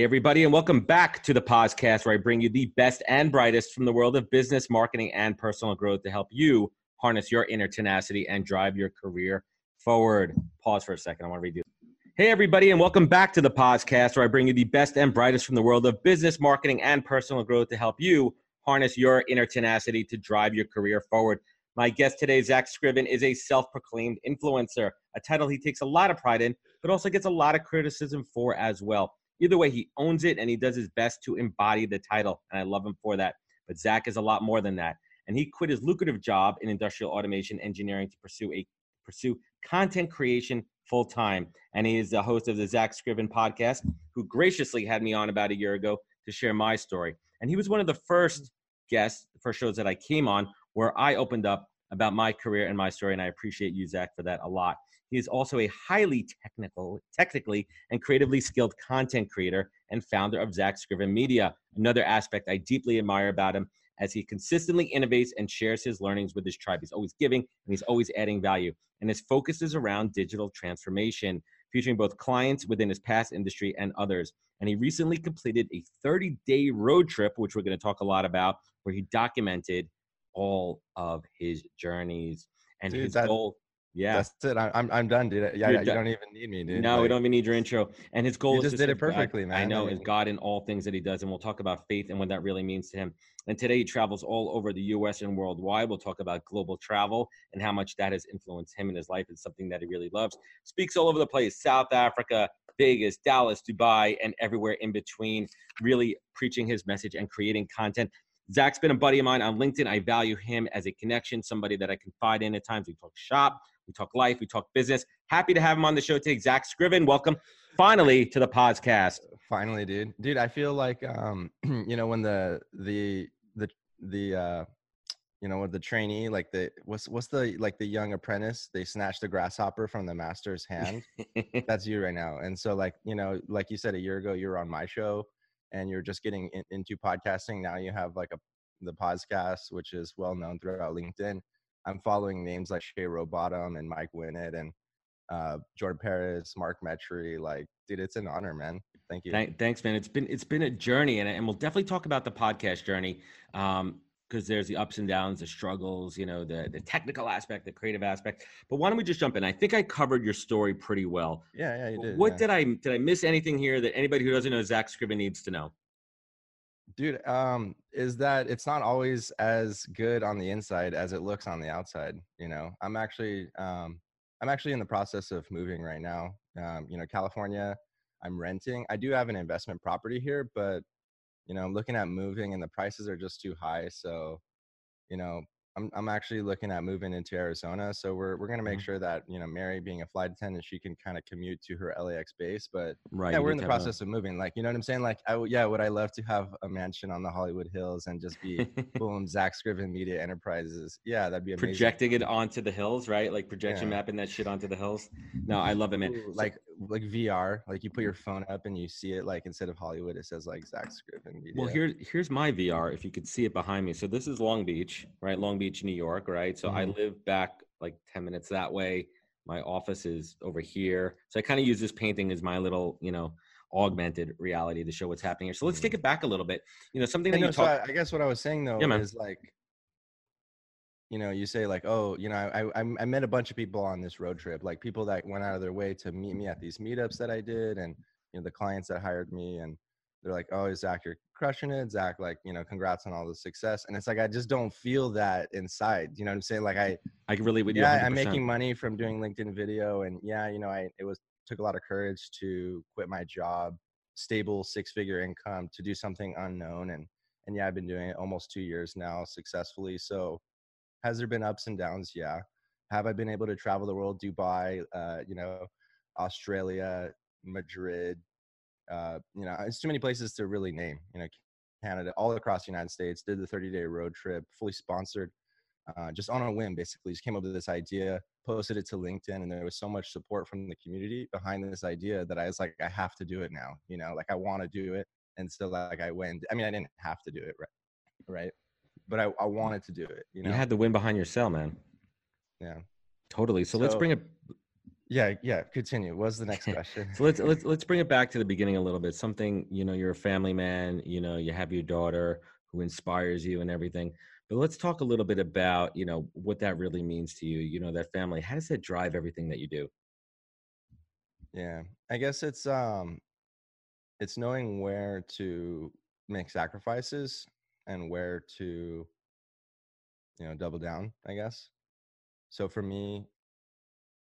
Hey, everybody, and welcome back to the podcast where I bring you the best and brightest from the world of business, marketing, and personal growth to help you harness your inner tenacity and drive your career forward. Pause for a second. I want to redo. Hey, everybody, and welcome back to the podcast where I bring you the best and brightest from the world of business, marketing, and personal growth to help you harness your inner tenacity to drive your career forward. My guest today, Zack Scriven, is a self proclaimed influencer, a title he takes a lot of pride in, but also gets a lot of criticism for as well. Either way, he owns it and he does his best to embody the title. And I love him for that. But Zack is a lot more than that. And he quit his lucrative job in industrial automation engineering to pursue a pursue content creation full time. And he is the host of the Zack Scriven podcast, who graciously had me on about a year ago to share my story. And he was one of the first guests, the first shows that I came on where I opened up about my career and my story. And I appreciate you, Zack, for that a lot. He is also a highly technical, technically and creatively skilled content creator and founder of Zack Scriven Media. Another aspect I deeply admire about him as he consistently innovates and shares his learnings with his tribe. He's always giving and he's always adding value. And his focus is around digital transformation, featuring both clients within his past industry and others. And he recently completed a 30 day road trip, which we're going to talk a lot about, where he documented all of his journeys. And Dude, his that- goal yeah. That's it. I- I'm I'm done, dude. Yeah, You're you done. don't even need me, dude. No, we don't even need your intro. And his goal You is just did it serve God- perfectly, I know I is God in all things that he does, and we'll talk about faith and what that really means to him. And today he travels all over the U.S. and worldwide. We'll talk about global travel and how much that has influenced him in his life. It's something that he really loves. Speaks all over the place: South Africa, Vegas, Dallas, Dubai, and everywhere in between. Really preaching his message and creating content. Zack's been a buddy of mine on LinkedIn. I value him as a connection, somebody that I confide in at times. We talk shop, we talk life, we talk business. Happy to have him on the show today. Zack Scriven, welcome finally to the podcast. Finally, dude. Dude, I feel like um, you know, when the the the the uh you know, with the trainee, like the what's what's the like the young apprentice, they snatch the grasshopper from the master's hand. That's you right now. And so like, you know, like you said a year ago, you were on my show and you're just getting in, into podcasting. Now you have like a the podcast, which is well known throughout LinkedIn. I'm following names like Shay Rowbottom and Mike Winnett and uh, Jordan Paris, Mark Metry. Like, dude, it's an honor, man. Thank you. Thank, thanks, man. It's been it's been a journey, and and we'll definitely talk about the podcast journey um, because there's the ups and downs, the struggles, you know, the the technical aspect, the creative aspect. But why don't we just jump in? I think I covered your story pretty well. yeah, yeah, you did. what yeah. did I did I miss anything here that anybody who doesn't know Zack Scriven needs to know? Dude um is that it's not always as good on the inside as it looks on the outside you know? I'm actually um i'm actually in the process of moving right now. Um you know california i'm renting. I do have an investment property here but you know i'm looking at moving and the prices are just too high so you know i'm, I'm actually looking at moving into arizona so we're, we're going to make Mhm. sure that you know mary being a flight attendant she can kind of commute to her lax base but Right. yeah, we're in the a- process of moving. Like, you know what I'm saying? Like, I w- yeah, would I love to have a mansion on the Hollywood Hills and just be boom, Zack Scriven Media Enterprises? Yeah, that'd be amazing. projecting it onto the hills, right? Like projection Yeah. mapping that shit onto the hills. No, I love it, man. Ooh, like like VR, like you put your phone up and you see it. Like instead of Hollywood, it says like Zack Scriven Media. Well, here, here's my VR. If you could see it behind me. So this is Long Beach, right? Long Beach, New York, right? So I Mhm. live back like 10 minutes that way. My office is over here. So I kind of use this painting as my little, you know, augmented reality to show what's happening here. So let's take it back a little bit. You know, something I that know, you so talk. I, I guess what I was saying though Yeah, is like, you know, you say like, oh, you know, I, I I met a bunch of people on this road trip, like people that went out of their way to meet me at these meetups that I did, and you know, the clients that hired me, and they're like, oh, Zack, you're crushing it, Zack, like, you know, congrats on all the success, and it's like I just don't feel that inside, you know what I'm saying? Like I, I can relate with you. yeah, I'm making money from doing LinkedIn video, and yeah, you know, I it was took a lot of courage to quit my job, stable six figure income, to do something unknown, and and yeah, I've been doing it almost two years now successfully. So, has there been ups and downs? Yeah. Have I been able to travel the world? Dubai, uh, you know, Australia, Madrid. Uh, you know, it's too many places to really name. You know, Canada, all across the United States. Did the 30 day road trip, fully sponsored, uh, just on a whim. Basically, just came up with this idea, posted it to LinkedIn, and there was so much support from the community behind this idea that I was like, I have to do it now. You know, like I want to do it, and so like I went. I mean, I didn't have to do it, right? Right, but I, I wanted to do it. You know, you had the wind behind your sail, man. Yeah, totally. So, so let's bring it yeah, yeah. Continue. What's the next question? so let's let's let's bring it back to the beginning a little bit. Something you know, you're a family man. You know, you have your daughter who inspires you and everything. But let's talk a little bit about you know what that really means to you. You know, that family. How does that drive everything that you do? Yeah, I guess it's um, it's knowing where to make sacrifices and where to, you know, double down. I guess. So for me,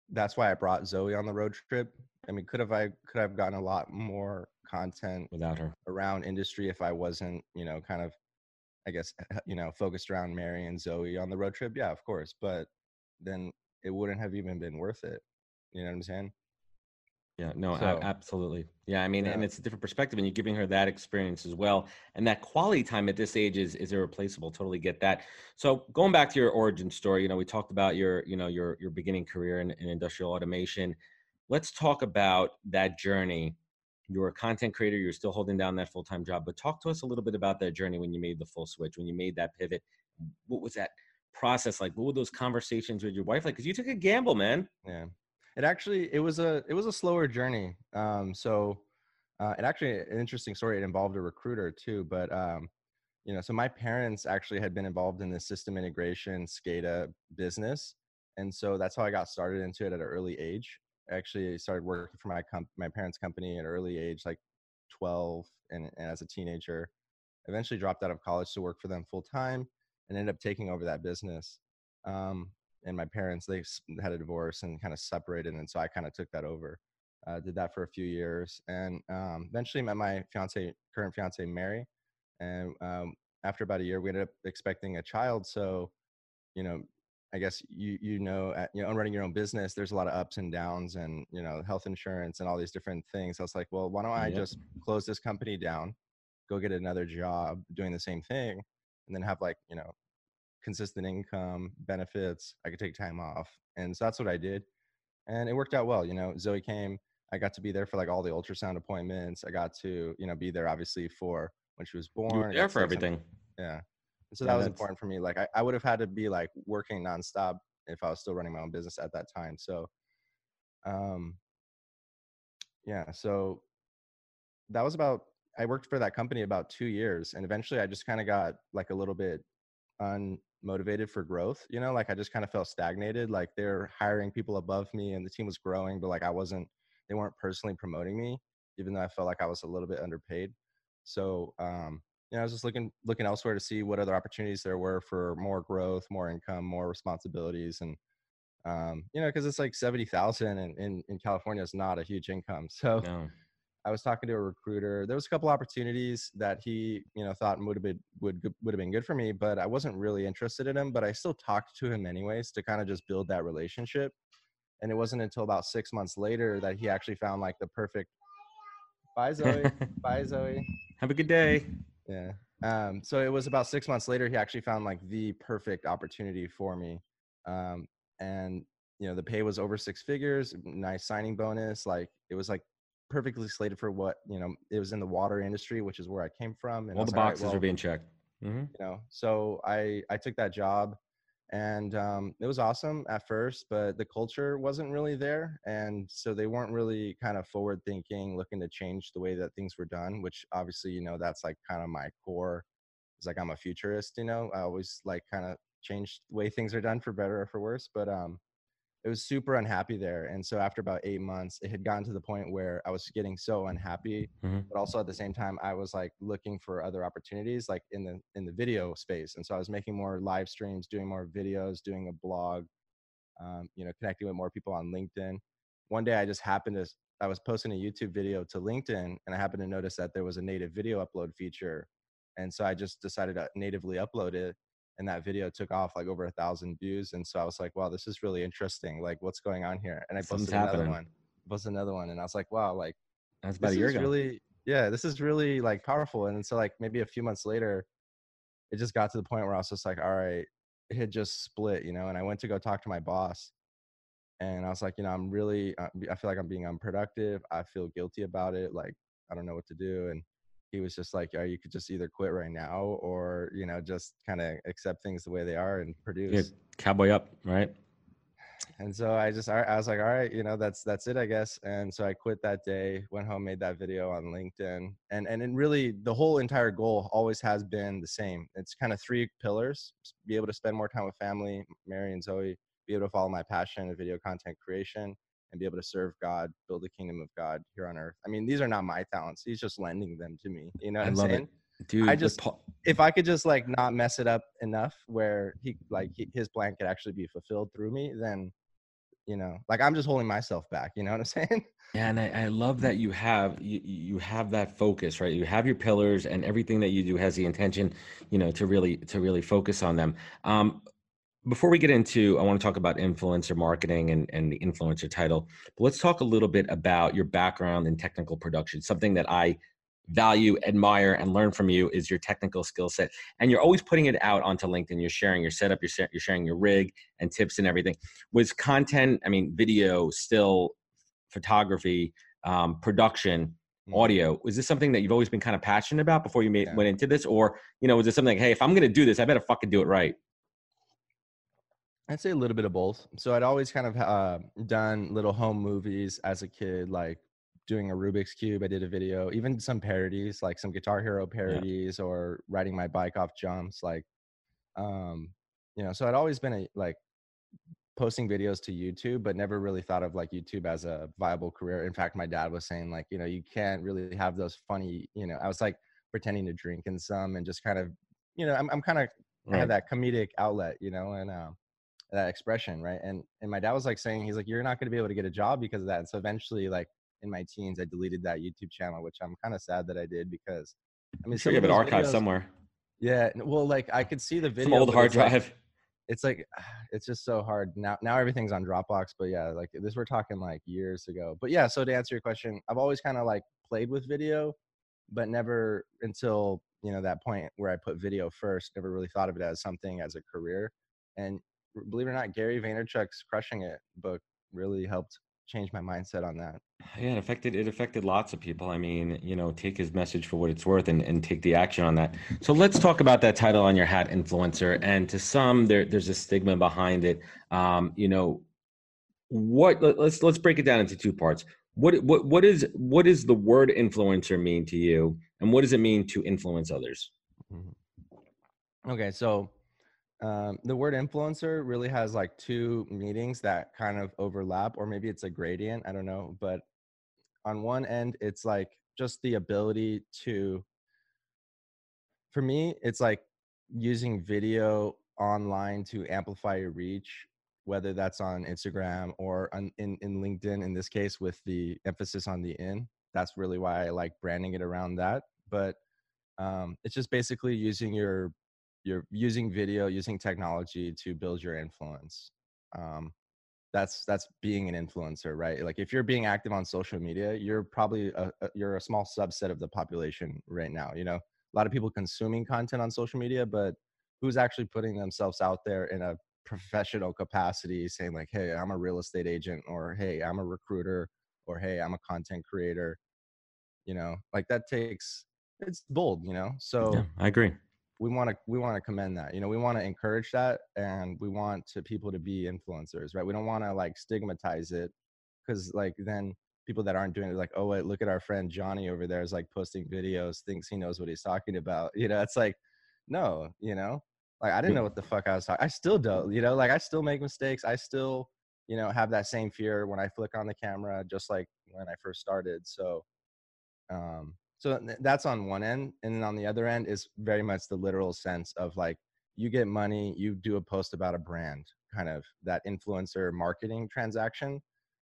that's why I brought Zoe on the road trip. I mean, could have I could have gotten a lot more content without her around industry if I wasn't, you know, kind of, I guess, you know, focused around Mary and Zoe on the road trip. Yeah, of course, but then it wouldn't have even been worth it. You know what I'm saying? Yeah, no, so, absolutely. Yeah, I mean, yeah. and it's a different perspective, and you're giving her that experience as well. And that quality time at this age is is irreplaceable. Totally get that. So going back to your origin story, you know, we talked about your, you know, your your beginning career in, in industrial automation. Let's talk about that journey. You're a content creator. You're still holding down that full time job, but talk to us a little bit about that journey when you made the full switch, when you made that pivot. What was that process like? What were those conversations with your wife like? Because you took a gamble, man. Yeah it actually it was a it was a slower journey um so uh it actually an interesting story it involved a recruiter too but um you know so my parents actually had been involved in the system integration scada business and so that's how i got started into it at an early age. I actually started working for my comp- my parents company at an early age like 12 and, and as a teenager. Eventually dropped out of college to work for them full time and ended up taking over that business. Um, and my parents they had a divorce and kind of separated and so i kind of took that over uh, did that for a few years and um, eventually met my fiance current fiance mary and um, after about a year we ended up expecting a child so you know i guess you you know at, you know running your own business there's a lot of ups and downs and you know health insurance and all these different things. I was like well why don't i just close this company down go get another job doing the same thing and then have like you know consistent income, benefits. I could take time off. And so that's what I did. And it worked out well. You know, Zoe came. I got to be there for like all the ultrasound appointments. I got to, you know, be there obviously for when she was born. You were there for everything. Yeah. And so yeah, that was important for me. Like I, I would have had to be like working nonstop if I was still running my own business at that time. So um yeah, so that was about I worked for that company about two years and eventually I just kind of got like a little bit un motivated for growth you know like i just kind of felt stagnated like they're hiring people above me and the team was growing but like i wasn't they weren't personally promoting me even though i felt like i was a little bit underpaid so um you know i was just looking looking elsewhere to see what other opportunities there were for more growth more income more responsibilities and um you know because it's like 70000 and in, in california is not a huge income so no. I was talking to a recruiter. There was a couple opportunities that he, you know, thought would have been would would have been good for me, but I wasn't really interested in him. But I still talked to him anyways to kind of just build that relationship. And it wasn't until about six months later that he actually found like the perfect. Bye Zoe. Bye Zoe. Have a good day. Yeah. Um, so it was about six months later he actually found like the perfect opportunity for me. Um, and you know the pay was over six figures, nice signing bonus. Like it was like perfectly slated for what you know it was in the water industry which is where i came from and all the boxes well, are being checked mm-hmm. you know so i i took that job and um, it was awesome at first but the culture wasn't really there and so they weren't really kind of forward thinking looking to change the way that things were done which obviously you know that's like kind of my core it's like i'm a futurist you know i always like kind of change the way things are done for better or for worse but um it was super unhappy there and so after about eight months it had gotten to the point where i was getting so unhappy mm-hmm. but also at the same time i was like looking for other opportunities like in the in the video space and so i was making more live streams doing more videos doing a blog um, you know connecting with more people on linkedin one day i just happened to i was posting a youtube video to linkedin and i happened to notice that there was a native video upload feature and so i just decided to natively upload it and that video took off like over a thousand views and so i was like wow this is really interesting like what's going on here and i posted another one posted another one and i was like wow like that's about a year ago really yeah, this is really like powerful. And so like maybe a few months later, it just got to the point where I was just like, all right, it had just split, you know. And I went to go talk to my boss, and I was like, you know, I'm really, uh, I feel like I'm being unproductive. I feel guilty about it. Like I don't know what to do. And he was just like, yeah, you could just either quit right now or you know just kind of accept things the way they are and produce. Yeah, cowboy up, right? and so I just I was like, all right, you know, that's that's it, I guess. And so I quit that day, went home, made that video on LinkedIn, and and really the whole entire goal always has been the same. It's kind of three pillars: be able to spend more time with family, Mary and Zoe, be able to follow my passion in video content creation, and be able to serve God, build the kingdom of God here on earth. I mean, these are not my talents; He's just lending them to me. You know what I am saying? It. Dude, I just if I could just like not mess it up enough where he like he, his plan could actually be fulfilled through me, then you know like i'm just holding myself back you know what i'm saying yeah and I, I love that you have you, you have that focus right you have your pillars and everything that you do has the intention you know to really to really focus on them um before we get into i want to talk about influencer marketing and, and the influencer title but let's talk a little bit about your background in technical production something that i value, admire, and learn from you is your technical skill set. And you're always putting it out onto LinkedIn. You're sharing your setup, you're, you're sharing your rig and tips and everything. Was content, I mean, video, still photography, um, production, mm-hmm. audio, was this something that you've always been kind of passionate about before you made, yeah. went into this? Or, you know, was it something like, hey, if I'm going to do this, I better fucking do it right? I'd say a little bit of both. So I'd always kind of uh, done little home movies as a kid, like doing a Rubik's cube. I did a video, even some parodies, like some Guitar Hero parodies, yeah. or riding my bike off jumps. Like, um, you know, so I'd always been a like posting videos to YouTube, but never really thought of like YouTube as a viable career. In fact, my dad was saying like, you know, you can't really have those funny, you know, I was like pretending to drink in some and just kind of, you know, I'm, I'm kind of right. have that comedic outlet, you know, and um, that expression, right? And and my dad was like saying, he's like, you're not going to be able to get a job because of that. And so eventually, like, in my teens, I deleted that YouTube channel, which I'm kind of sad that I did because I mean, sure you have an archive videos, somewhere. Yeah, well, like I could see the video. Some old hard drive. Like, it's like it's just so hard now. Now everything's on Dropbox, but yeah, like this we're talking like years ago. But yeah, so to answer your question, I've always kind of like played with video, but never until you know that point where I put video first. Never really thought of it as something as a career. And believe it or not, Gary Vaynerchuk's "Crushing It" book really helped change my mindset on that. Yeah, it affected it affected lots of people. I mean, you know, take his message for what it's worth and, and take the action on that. So let's talk about that title on your hat, influencer. And to some, there there's a stigma behind it. Um, you know, what let's let's break it down into two parts. What what what is what is the word influencer mean to you, and what does it mean to influence others? Mm-hmm. Okay, so um, the word influencer really has like two meanings that kind of overlap, or maybe it's a gradient. I don't know. But on one end, it's like just the ability to, for me, it's like using video online to amplify your reach, whether that's on Instagram or on, in, in LinkedIn, in this case, with the emphasis on the in. That's really why I like branding it around that. But um, it's just basically using your you're using video using technology to build your influence um, that's that's being an influencer right? Like if you're being active on social media you're probably a, a, you're a small subset of the population right now you know? A lot of people consuming content on social media but who's actually putting themselves out there in a professional capacity saying like hey i'm a real estate agent or hey i'm a recruiter or hey i'm a content creator you know? Like that takes it's bold you know? So yeah, i agree we want to we want to commend that you know we want to encourage that and we want to people to be influencers right? We don't want to like stigmatize it because like then people that aren't doing it like oh wait look at our friend johnny over there is like posting videos thinks he knows what he's talking about. You know it's like no you know? Like i didn't know what the fuck i was talking i still don't you know? Like i still make mistakes i still you know have that same fear when i flick on the camera just like when i first started so um so that's on one end and then on the other end is very much the literal sense of like you get money you do a post about a brand kind of that influencer marketing transaction.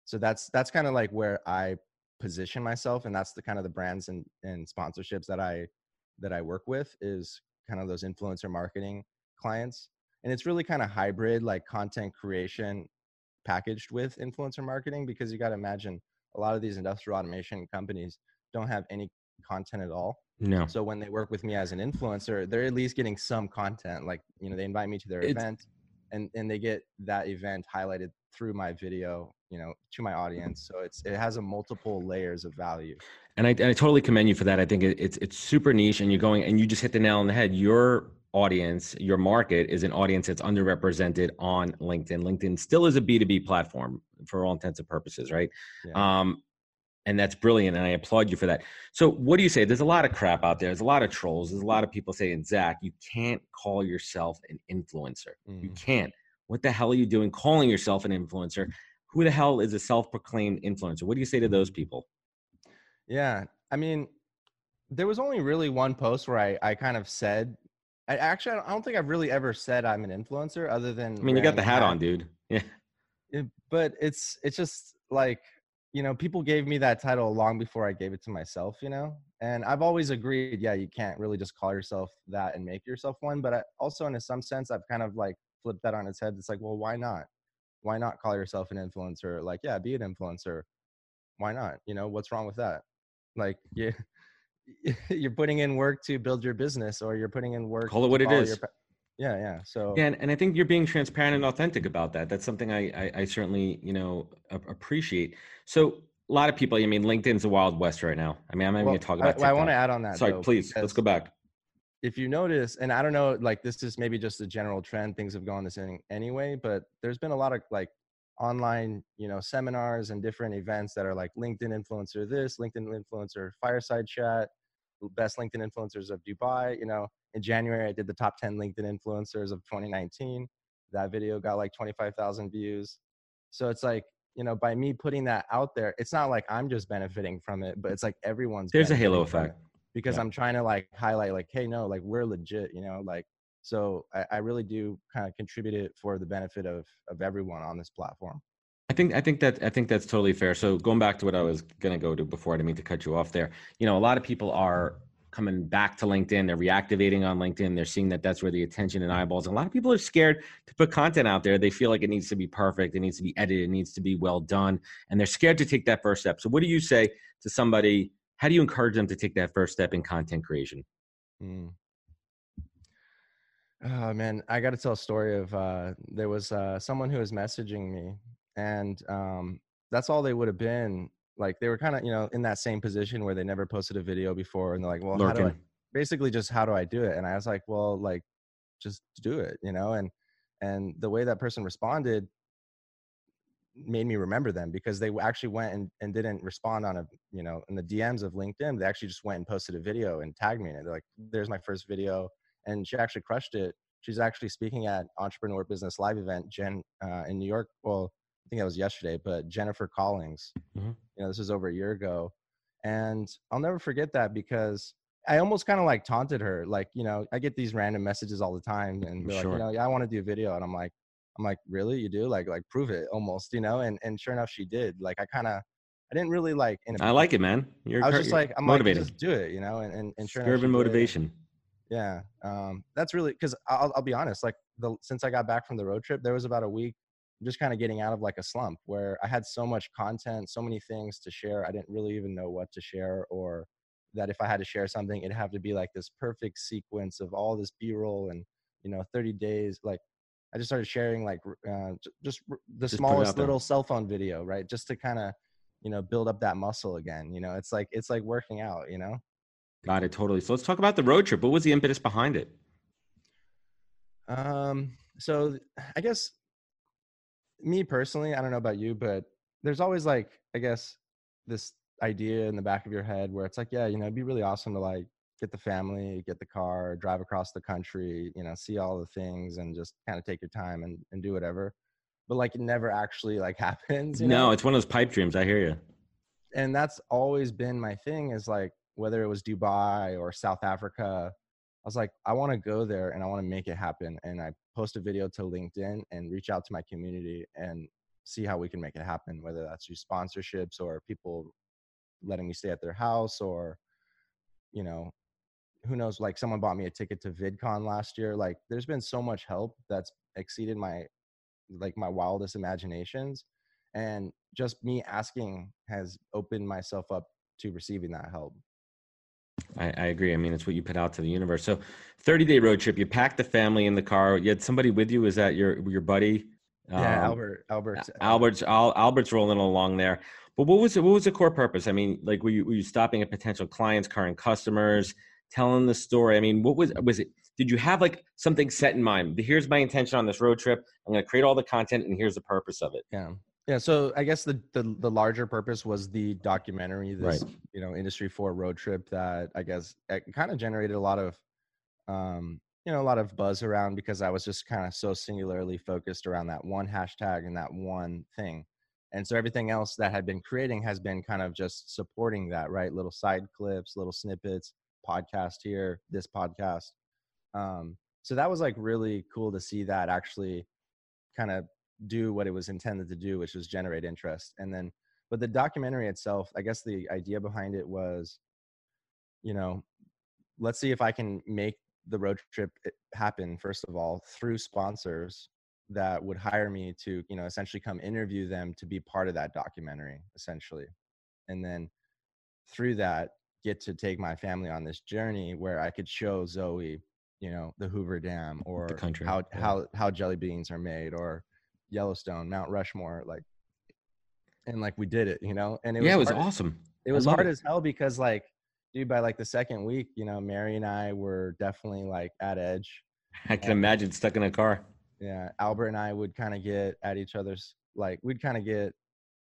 So that's that's kind of like where i position myself and that's the kind of the brands and, and sponsorships that i that i work with is kind of those influencer marketing clients. And it's really kind of hybrid like content creation packaged with influencer marketing because you got to imagine a lot of these industrial automation companies don't have any content at all. No. So when they work with me as an influencer, they're at least getting some content. Like, you know, they invite me to their It's- event and, and they get that event highlighted through my video, you know, to my audience. So it's it has a multiple layers of value. And I, and I totally commend you for that. I think it, it's it's super niche, and you're going and you just hit the nail on the head. Your audience, your market is an audience that's underrepresented on LinkedIn. LinkedIn still is a B2B platform for all intents and purposes, right? Yeah. Um, and that's brilliant, and I applaud you for that. So, what do you say? There's a lot of crap out there. There's a lot of trolls. There's a lot of people saying, Zack, you can't call yourself an influencer. You Mm. can't. What the hell are you doing calling yourself an influencer? Who the hell is a self-proclaimed influencer? What do you say to those people? Yeah. I mean, there was only really one post where I, I kind of said, I actually, I don't- think I've really ever said I'm an influencer other than, I mean, you got the hat on, dude. Yeah. it- but it's it's just like you know people gave me that title long before i gave it to myself you know? And i've always agreed yeah you can't really just call yourself that and make yourself one but I, also in a some sense i've kind of like flipped that on its head. It's like well why not? Why not call yourself an influencer? Like yeah be an influencer. Why not? You know what's wrong with that? Like you you're putting in work to build your business or you're putting in work Call it what it is. your yeah yeah so Yeah, and, and I think you're being transparent and authentic about that. That's something I, I, I certainly, you know, a- appreciate. So a lot of people, I mean, LinkedIn's the wild west right now. I mean, I'm not even well, going to talk I, about. I want to add on that Sorry, though, please. Let's go back. if you notice, and I don't know, like this is maybe just a general trend, things have gone this in anyway, but there's been a lot of like online, you know, seminars and different events that are like LinkedIn influencer this, LinkedIn influencer fireside chat, best LinkedIn influencers of Dubai. You know, in January I did the top 10 LinkedIn influencers of 2019. That video got like 25,000 views. So it's like, you know, by me putting that out there, it's not like I'm just benefiting from it, but it's like everyone's There's a halo benefiting from it effect. because Yeah. I'm trying to like highlight like, hey, no, like we're legit, you know, like so I, I really do kind of contribute it for the benefit of of everyone on this platform. I think I think that I think that's totally fair. So going back to what I was going to go to before, I didn't mean to cut you off there. You know, a lot of people are coming back to LinkedIn. They're reactivating on LinkedIn. They're seeing that that's where the attention and eyeballs. And a lot of people are scared to put content out there. They feel like it needs to be perfect. It needs to be edited. It needs to be well done, and they're scared to take that first step. So, what do you say to somebody? How do you encourage them to take that first step in content creation? Mm. Oh man, I got to tell a story of uh, there was uh, someone who was messaging me, and um, that's all they would have been. Like they were kind of you know in that same position where they never posted a video before, and they're like, well, how do I? Basically, just how do I do it? And I was like, well, like just do it, you know. And and the way that person responded made me remember them because they actually went and, and didn't respond on a you know in the DMs of LinkedIn. They actually just went and posted a video and tagged me in it. They're like, "There's my first video," and she actually crushed it. She's actually speaking at Entrepreneur Business Live event, Jen, uh, in New York. Well, think that was yesterday, but Jennifer Collins. Mhm. You know, this was over a year ago, and I'll never forget that because I almost kind of like taunted her. Like, you know, I get these random messages all the time, and they're Sure. like, you know, yeah, I want to do a video, and I'm like, I'm like, really, you do? Like, like prove it, almost, you know? And and sure enough, she did. Like, I kind of, I didn't really like. I like it, man. You're I was just like, I'm motivating. like, just do it, you know? And and, and sure she and did, motivation. yeah, um, that's really because I'll, I'll be honest. Like the since I got back from the road trip, there was about a week just kind of getting out of like a slump where I had so much content, so many things to share. I didn't really even know what to share, or that if I had to share something, it'd have to be like this perfect sequence of all this B-roll and you know 30 days. Like I just started sharing like uh, just the Just smallest little cell phone video, right? Just to kind of you know build up that muscle again. You know, it's like it's like working out. You know. Got it totally. So let's talk about the road trip. What was the impetus behind it? Um, so I guess me personally, I don't know about you, but there's always like, I guess, this idea in the back of your head where it's like, yeah, you know, it'd be really awesome to like get the family, get the car, drive across the country, you know, see all the things and just kind of take your time and, and do whatever. But like it never actually like happens. You no, know? it's one of those pipe dreams. I hear you. and that's always been my thing is like whether it was Dubai or South Africa, I was like, I want to go there and I want to make it happen. And I post a video to LinkedIn and reach out to my community and see how we can make it happen, whether that's through sponsorships or people letting me stay at their house or, you know, who knows, like someone bought me a ticket to VidCon last year. Like there's been so much help that's exceeded my like my wildest imaginations and just me asking has opened myself up to receiving that help I, I, agree. I mean, it's what you put out to the universe. So, 30 day road trip. You packed the family in the car. You had somebody with you. Is that your your buddy? Yeah, um, Albert. Albert's Albert's Al, Albert's rolling along there. But what was it? What was the core purpose? I mean, like, were you were you stopping at potential clients, current customers, telling the story? I mean, what was was it? Did you have like something set in mind? Here's my intention on this road trip. I'm going to create all the content, and here's the purpose of it. Yeah. Yeah, so I guess the, the the larger purpose was the documentary, this right. you know industry four road trip that I guess it kind of generated a lot of um, you know a lot of buzz around because I was just kind of so singularly focused around that one hashtag and that one thing, and so everything else that had been creating has been kind of just supporting that, right? Little side clips, little snippets, podcast here, this podcast. Um, so that was like really cool to see that actually kind of do what it was intended to do, which was generate interest. And then, but the documentary itself, I guess the idea behind it was, you know, let's see if I can make the road trip eh, happen, first of all, through sponsors that would hire me to, you know, essentially come interview them to be part of that documentary, essentially. And then through that, get to take my family on this journey where I could show Zoe, you know, the Hoover Dam or how yeah. how how jelly beans are made or Yellowstone, Mount Rushmore, like, and like we did it, you know. And it yeah, was it was awesome. It was hard it. as hell because like, dude, by like the second week, you know, Mary and I were definitely like at edge. I can and, imagine stuck in a car. Yeah, Albert and I would kind of get at each other's like we'd kind of get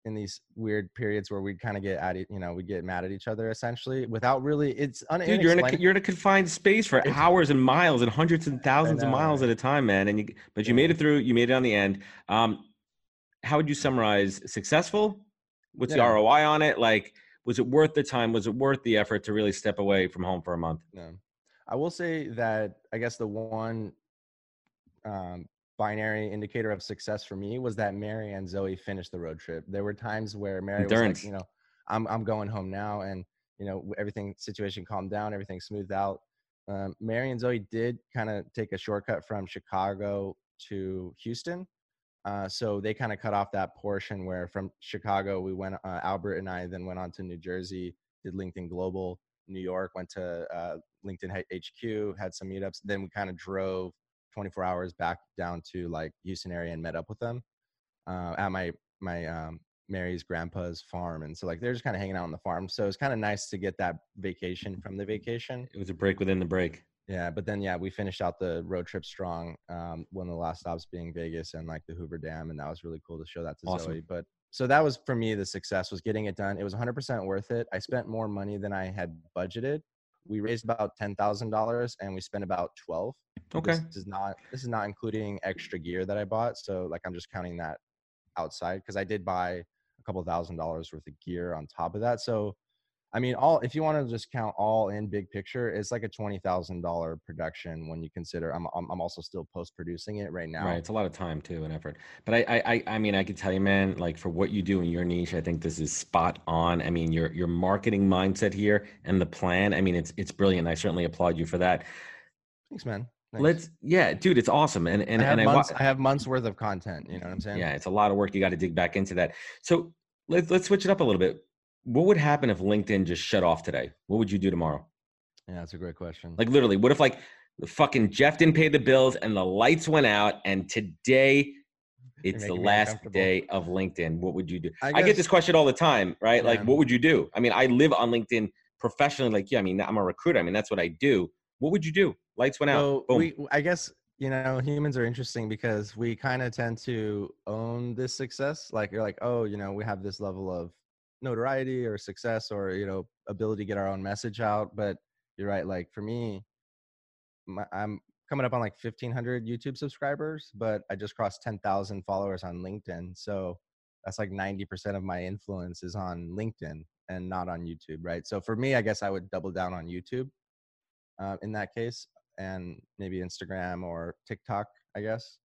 in these weird periods where we'd kind of get at it, you know, we'd get mad at each other essentially without really. It's un- dude, you're in a you're in a confined space for hours and miles and hundreds and thousands of miles at a time, man. And you, but you yeah. made it through. You made it on the end. Um, how would you summarize successful? What's yeah. the ROI on it? Like, was it worth the time? Was it worth the effort to really step away from home for a month? No, I will say that I guess the one um, binary indicator of success for me was that Mary and Zoe finished the road trip. There were times where Mary Endurance. was like, you know, I'm I'm going home now, and you know everything situation calmed down, everything smoothed out. Um, Mary and Zoe did kind of take a shortcut from Chicago to Houston, uh, so they kind of cut off that portion where from Chicago we went. Uh, Albert and I then went on to New Jersey, did LinkedIn Global. New York went to uh, LinkedIn HQ, had some meetups. Then we kind of drove 24 hours back down to like Houston area and met up with them uh, at my my um, Mary's grandpa's farm, and so like they're just kind of hanging out on the farm. So it's kind of nice to get that vacation from the vacation. It was a break within the break. Yeah, but then yeah, we finished out the road trip strong. Um, one of the last stops being Vegas and like the Hoover Dam, and that was really cool to show that to awesome. Zoe. But so that was for me the success was getting it done. It was 100% worth it. I spent more money than I had budgeted, we raised about ten thousand dollars and we spent about twelve. Okay. This is not this is not including extra gear that I bought. So like I'm just counting that outside because I did buy a couple thousand dollars worth of gear on top of that. So I mean, all if you want to just count all in big picture, it's like a twenty thousand dollar production when you consider. I'm, I'm I'm also still post producing it right now. Right, it's a lot of time too and effort. But I I I mean, I can tell you, man, like for what you do in your niche, I think this is spot on. I mean, your your marketing mindset here and the plan. I mean, it's it's brilliant. I certainly applaud you for that. Thanks, man. Thanks. Let's yeah, dude, it's awesome. And and I have, and months, I, I have months worth of content. You know what I'm saying? Yeah, it's a lot of work. You got to dig back into that. So let's let's switch it up a little bit what would happen if LinkedIn just shut off today? What would you do tomorrow? Yeah, that's a great question. Like literally, what if like the fucking Jeff didn't pay the bills and the lights went out and today it's the last day of LinkedIn. What would you do? I, guess, I, get this question all the time, right? Yeah. Like, what would you do? I mean, I live on LinkedIn professionally. Like, yeah, I mean, I'm a recruiter. I mean, that's what I do. What would you do? Lights went so out. Boom. We, I guess you know humans are interesting because we kind of tend to own this success. Like, you're like, oh, you know, we have this level of notoriety or success or you know ability to get our own message out but you're right like for me my, i'm coming up on like 1500 youtube subscribers but i just crossed 10000 followers on linkedin so that's like 90% of my influence is on linkedin and not on youtube right? So for me i guess i would double down on youtube uh, in that case and maybe instagram or tiktok i guess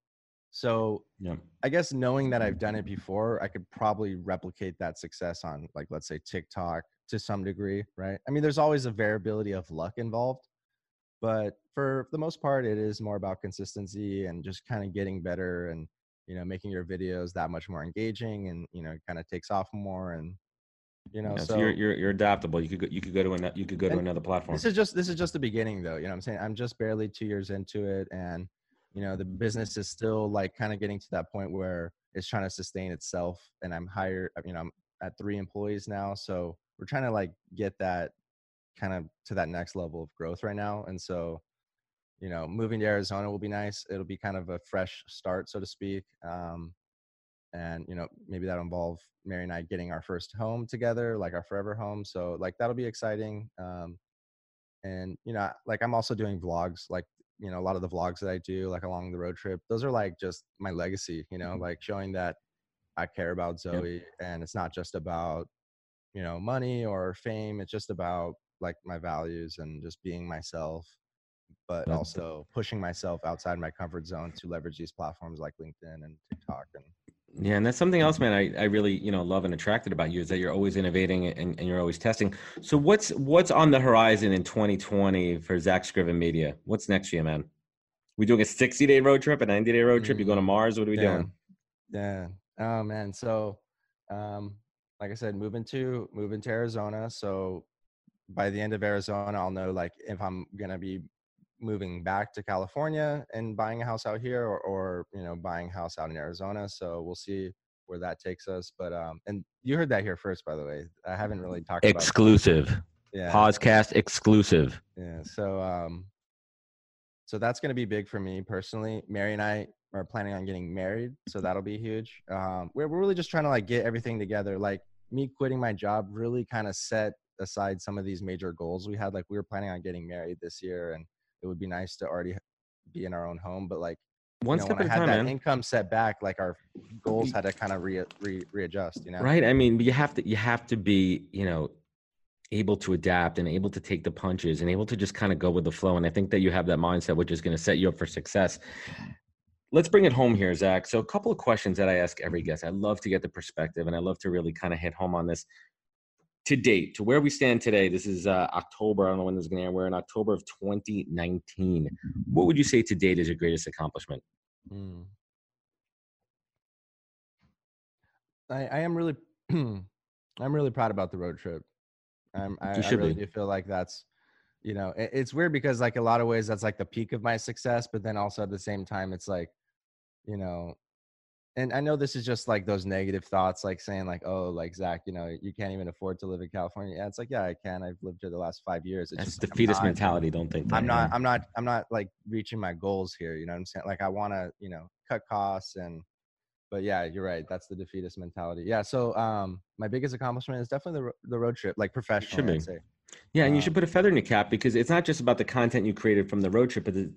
so yeah. I guess knowing that I've mm-hmm. done it before, I could probably replicate that success on like let's say TikTok to some degree, right? I mean, there's always a variability of luck involved, but for the most part, it is more about consistency and just kind of getting better and you know making your videos that much more engaging and you know kind of takes off more and You know, Yeah, so, so, you're, you're you're adaptable. You could go, you could go to another you could go to another platform. this is just this is just the beginning though. You know what I'm saying? I'm just barely two years into it and you know the business is still like kind of getting to that point where it's trying to sustain itself and I'm higher you know, I'm at three employees now. So we're trying to like get that kind of to that next level of growth right now. And so, you know, moving to Arizona will be nice. It'll be kind of a fresh start, so to speak. Um, and you know, maybe that'll involve Mary and I getting our first home together, like our forever home. So like that'll be exciting. Um, and you know, like I'm also doing vlogs, like you know, a lot of the vlogs that I do, like along the road trip, those are like just my legacy. You know, mm-hmm. like showing that I care about Yep. Zoe, and it's not just about you know money or fame. It's just about like my values and just being myself, but That's- also pushing myself outside my comfort zone to leverage these platforms like LinkedIn and TikTok and Yeah, and that's something else, man. I, I really you know love and attracted about you is that you're always innovating and, and you're always testing. So what's what's on the horizon in 2020 for Zack Scriven Media? What's next for you, man? We doing a 60 day road trip, a 90 day road trip? You going to Mars? What are we yeah. doing? Yeah. Oh man. So, um, like I said, moving to moving to Arizona. So by the end of Arizona, I'll know like if I'm gonna be moving back to California and buying a house out here, or, or you know buying a house out in Arizona. So we'll see where that takes us. But um, and you heard that here first, by the way. I haven't really talked about Exclusive yeah. podcast exclusive. Yeah. So um so that's gonna be big for me personally. Mary and I are planning on getting married, so that'll be huge. Um we're we're really just trying to like get everything together. Like me quitting my job really kind of set aside some of these major goals we had. Like we were planning on getting married this year and it would be nice to already be in our own home. But like One you know, step when at I had time, that man. income set back, like our goals had to kind of re, re readjust, you know? Right. I mean, you have to you have to be, you know, able to adapt and able to take the punches and able to just kind of go with the flow. And I think that you have that mindset, which is going to set you up for success. Let's bring it home here, Zack. So, a couple of questions that I ask every guest. I love to get the perspective, and I love to really kind of hit home on this. To date, to where we stand today, this is uh, October. I don't know when this is going to air. We're in October of 2019. What would you say to date is your greatest accomplishment? Mm. I, I am really I'm really proud about the road trip. I'm, I, I really be. do feel like that's you know it, it's weird because like a lot of ways that's like the peak of my success, but then also at the same time it's like you know and I know this is just like those negative thoughts, like saying like, oh, like Zack, you know, you can't even afford to live in California. Yeah, it's like, yeah, I can. I've lived here the last five years. It's That's like, defeatist not- mentality. Don't think that. I'm not? I'm not, I'm not like reaching my goals here. You know what I'm saying? Like I want to, you know, cut costs and, but yeah, you're right. That's the defeatist mentality. Yeah. So, um, my biggest accomplishment is definitely the, ro- the road trip, like professionally. I'd say. Yeah, and you Um, should put a feather in your cap because it's not just about the content you created from the road trip, but the,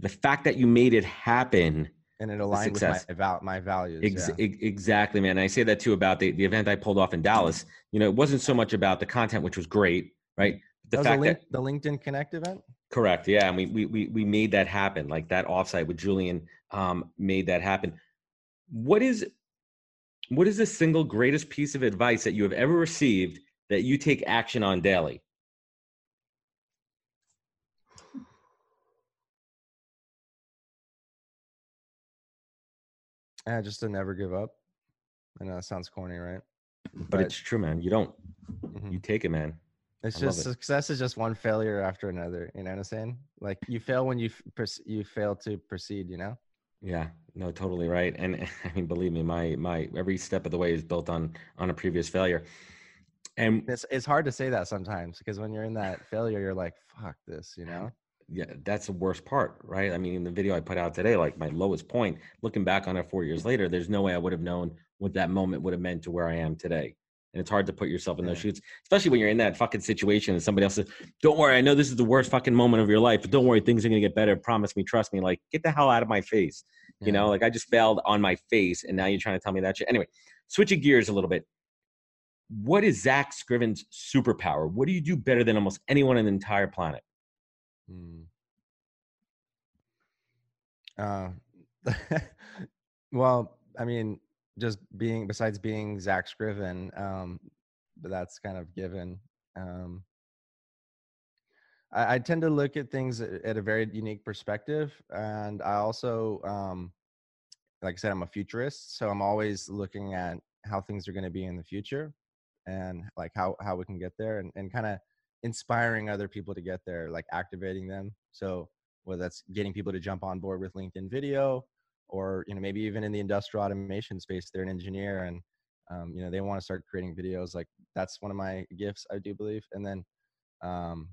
the fact that you made it happen. And it aligned with my, my values. Ex- yeah. ex- exactly, man. I say that too about the, the event I pulled off in Dallas. You know, it wasn't so much about the content, which was great, right? The that fact link, that the LinkedIn Connect event. correct, yeah, and we we we we made that happen. Like that offsite with Julian um, made that happen. What is what is the single greatest piece of advice that you have ever received that you take action on daily? Yeah, just to never give up. I know that sounds corny, right? But, But- it's true, man. You don't. Mhm. You take it, man. It's I just it. success is just one failure after another. You know what I'm saying? Like you fail when you you fail to proceed. You know? Yeah, no, totally right. And I mean, believe me, my my every step of the way is built on on a previous failure. And It's it's hard to say that sometimes because when you're in that failure, you're like, "Fuck this," you know? Yeah, that's the worst part, right? I mean, in the video I put out today, like my lowest point, looking back on it four years later, there's no way I would have known what that moment would have meant to where I am today. And it's hard to put yourself in those shoes, especially when you're in that fucking situation and somebody else says, Don't worry, I know this is the worst fucking moment of your life, but don't worry, things are gonna get better. Promise me, trust me. Like, get the hell out of my face. You know, like I just failed on my face, and now you're trying to tell me that shit. Anyway, switching gears a little bit. What is Zack Scriven's superpower? What do you do better than almost anyone on the entire planet? Mm. Uh, well, I mean, just being besides being Zack Scriven, um, but that's kind of given. Um, I, I tend to look at things at, a very unique perspective, and I also, um, like I said, I'm a futurist, so I'm always looking at how things are going to be in the future. and like how how we can get there and, and kind of inspiring other people to get there like activating them. So whether that's getting people to jump on board with linkedin video or you know maybe even in the industrial automation space they're an engineer and um, you know they want to start creating videos like that's one of my gifts i do believe. And then um,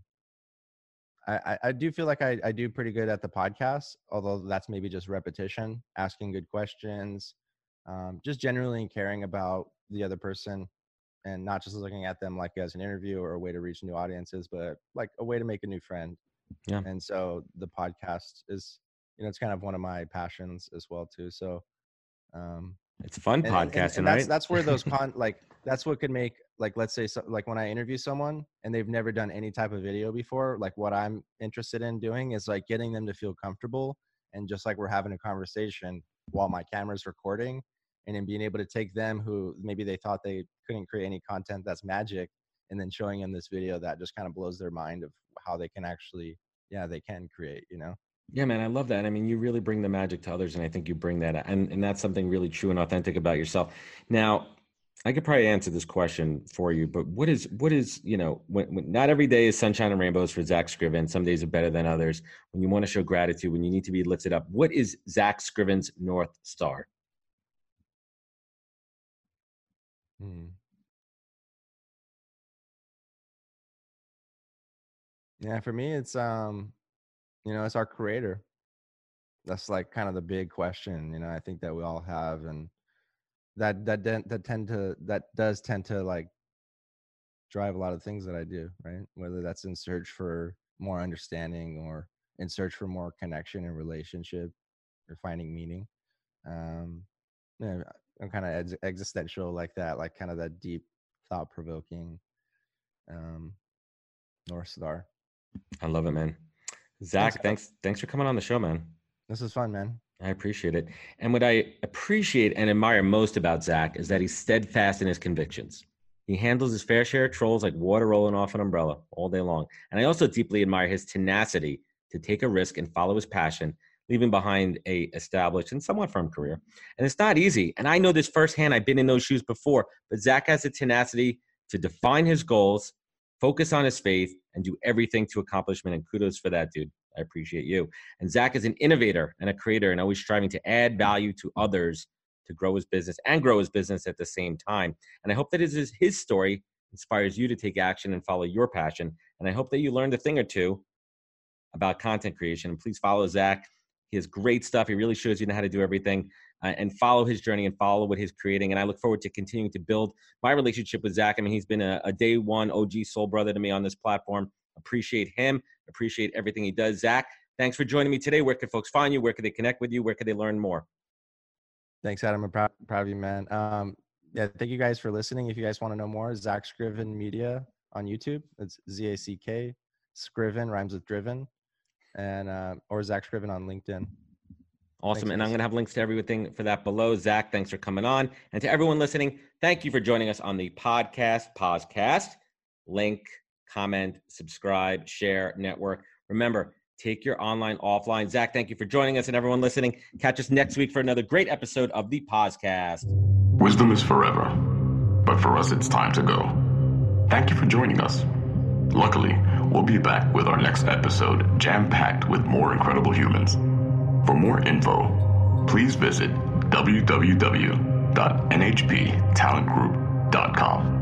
I, I do feel like I, I do pretty good at the podcast, although that's maybe just repetition, asking good questions, um, just generally caring about the other person and not just looking at them like as an interview or a way to reach new audiences, but like a way to make a new friend. Yeah. And so the podcast is, you know, it's kind of one of my passions as well too. So, um, it's fun podcasting, and, and, and that's, right? That's where those con like that's what could make like let's say so, like when I interview someone and they've never done any type of video before, like what I'm interested in doing is like getting them to feel comfortable and just like we're having a conversation while my camera's recording and then being able to take them who maybe they thought they couldn't create any content that's magic and then showing them this video that just kind of blows their mind of how they can actually yeah they can create you know yeah man i love that i mean you really bring the magic to others and i think you bring that and, and that's something really true and authentic about yourself now I could probably answer this question for you, but what is what is you know when, when, not every day is sunshine and rainbows for Zack Scriven. Some days are better than others. When you want to show gratitude, when you need to be lifted up, what is Zack Scriven's north star? Hmm. Yeah, for me, it's um, you know, it's our creator. That's like kind of the big question. You know, I think that we all have, and that that that tend to that does tend to like drive a lot of things that I do, right? Whether that's in search for more understanding or in search for more connection and relationship or finding meaning. Um, yeah, kind of ex- existential like that, like kind of that deep, thought provoking um, North Star. I love it, man. Zack, thanks, thanks, thanks for coming on the show, man. This is fun, man. I appreciate it. And what I appreciate and admire most about Zack is that he's steadfast in his convictions. He handles his fair share of trolls like water rolling off an umbrella all day long. And I also deeply admire his tenacity to take a risk and follow his passion, leaving behind a established and somewhat firm career. And it's not easy. And I know this firsthand. I've been in those shoes before. But Zack has the tenacity to define his goals, focus on his faith, and do everything to accomplishment. And kudos for that, dude. I appreciate you. And Zack is an innovator and a creator and always striving to add value to others to grow his business and grow his business at the same time. And I hope that his, his story inspires you to take action and follow your passion. And I hope that you learned a thing or two about content creation. And please follow Zack. He has great stuff. He really shows you how to do everything uh, and follow his journey and follow what he's creating. And I look forward to continuing to build my relationship with Zack. I mean, he's been a, a day one OG soul brother to me on this platform. Appreciate him. Appreciate everything he does. Zack, thanks for joining me today. Where can folks find you? Where can they connect with you? Where can they learn more? Thanks, Adam. I'm proud, proud of you, man. Um, yeah, thank you guys for listening. If you guys want to know more, Zack Scriven Media on YouTube. It's Z A C K Scriven rhymes with driven, and uh, or Zack Scriven on LinkedIn. Awesome. Thanks, and I'm going to have links to everything for that below. Zack, thanks for coming on. And to everyone listening, thank you for joining us on the podcast, podcast. Link comment, subscribe, share, network. Remember, take your online offline. Zack, thank you for joining us and everyone listening. Catch us next week for another great episode of the podcast. Wisdom is forever, but for us, it's time to go. Thank you for joining us. Luckily, we'll be back with our next episode jam packed with more incredible humans. For more info, please visit www.nhptalentgroup.com.